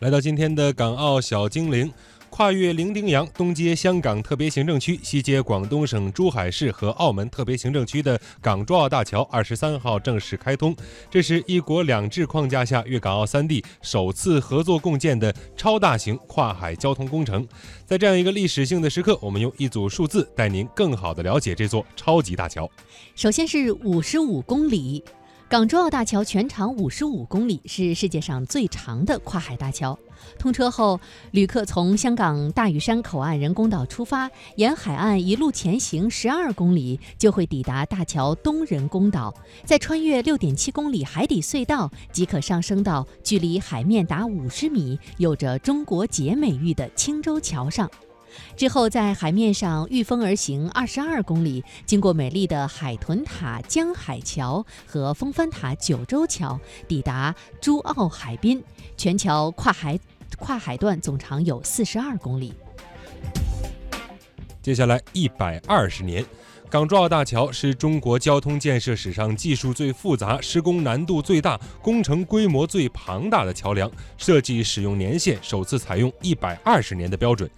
来到今天的港澳小精灵，跨越伶仃洋，东接香港特别行政区，西接广东省珠海市和澳门特别行政区的港珠澳大桥，二十三号正式开通。这是一国两制框架下粤港澳三地首次合作共建的超大型跨海交通工程。在这样一个历史性的时刻，我们用一组数字带您更好地了解这座超级大桥。首先是五十五公里。港珠澳大桥全长五十五公里，是世界上最长的跨海大桥。通车后，旅客从香港大屿山口岸人工岛出发，沿海岸一路前行十二公里，就会抵达大桥东人工岛。再穿越六点七公里海底隧道，即可上升到距离海面达五十米、有着“中国结”美誉的青洲桥上。之后，在海面上御风而行二十二公里，经过美丽的海豚塔江海桥和风帆塔九州桥，抵达珠澳海滨。全桥跨海跨海段总长有四十二公里。接下来一百二十年，港珠澳大桥是中国交通建设史上技术最复杂、施工难度最大、工程规模最庞大的桥梁，设计使用年限首次采用一百二十年的标准。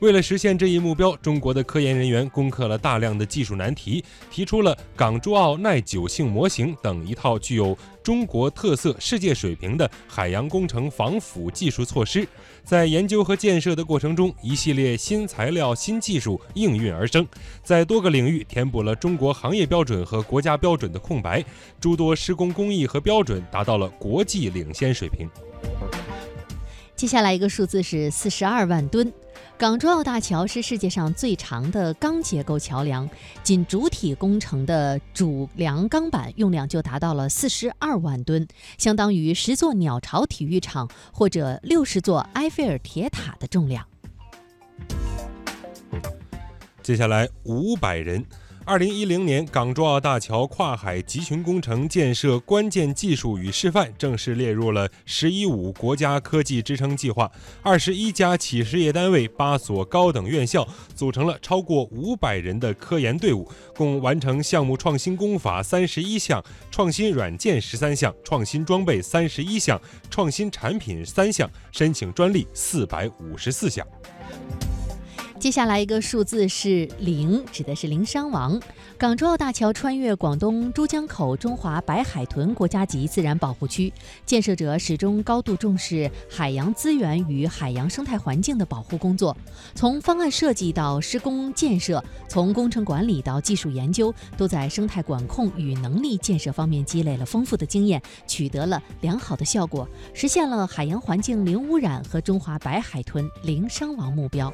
为了实现这一目标，中国的科研人员攻克了大量的技术难题，提出了港珠澳耐久性模型等一套具有中国特色、世界水平的海洋工程防腐技术措施。在研究和建设的过程中，一系列新材料、新技术应运而生，在多个领域填补了中国行业标准和国家标准的空白，诸多施工工艺和标准达到了国际领先水平。接下来一个数字是四十二万吨。港珠澳大桥是世界上最长的钢结构桥梁，仅主体工程的主梁钢板用量就达到了四十二万吨，相当于十座鸟巢体育场或者六十座埃菲尔铁塔的重量。接下来五百人。二零一零年，港珠澳大桥跨海集群工程建设关键技术与示范正式列入了“十一五”国家科技支撑计划。二十一家企事业单位、八所高等院校组成了超过五百人的科研队伍，共完成项目创新工法三十一项、创新软件十三项、创新装备三十一项、创新产品三项，申请专利四百五十四项。接下来一个数字是零，指的是零伤亡。港珠澳大桥穿越广东珠江口中华白海豚国家级自然保护区，建设者始终高度重视海洋资源与海洋生态环境的保护工作。从方案设计到施工建设，从工程管理到技术研究，都在生态管控与能力建设方面积累了丰富的经验，取得了良好的效果，实现了海洋环境零污染和中华白海豚零伤亡目标。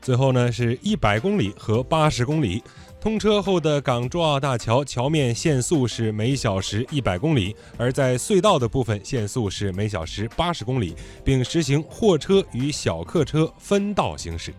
最后呢，是一百公里和八十公里。通车后的港珠澳大桥桥面限速是每小时一百公里，而在隧道的部分限速是每小时八十公里，并实行货车与小客车分道行驶。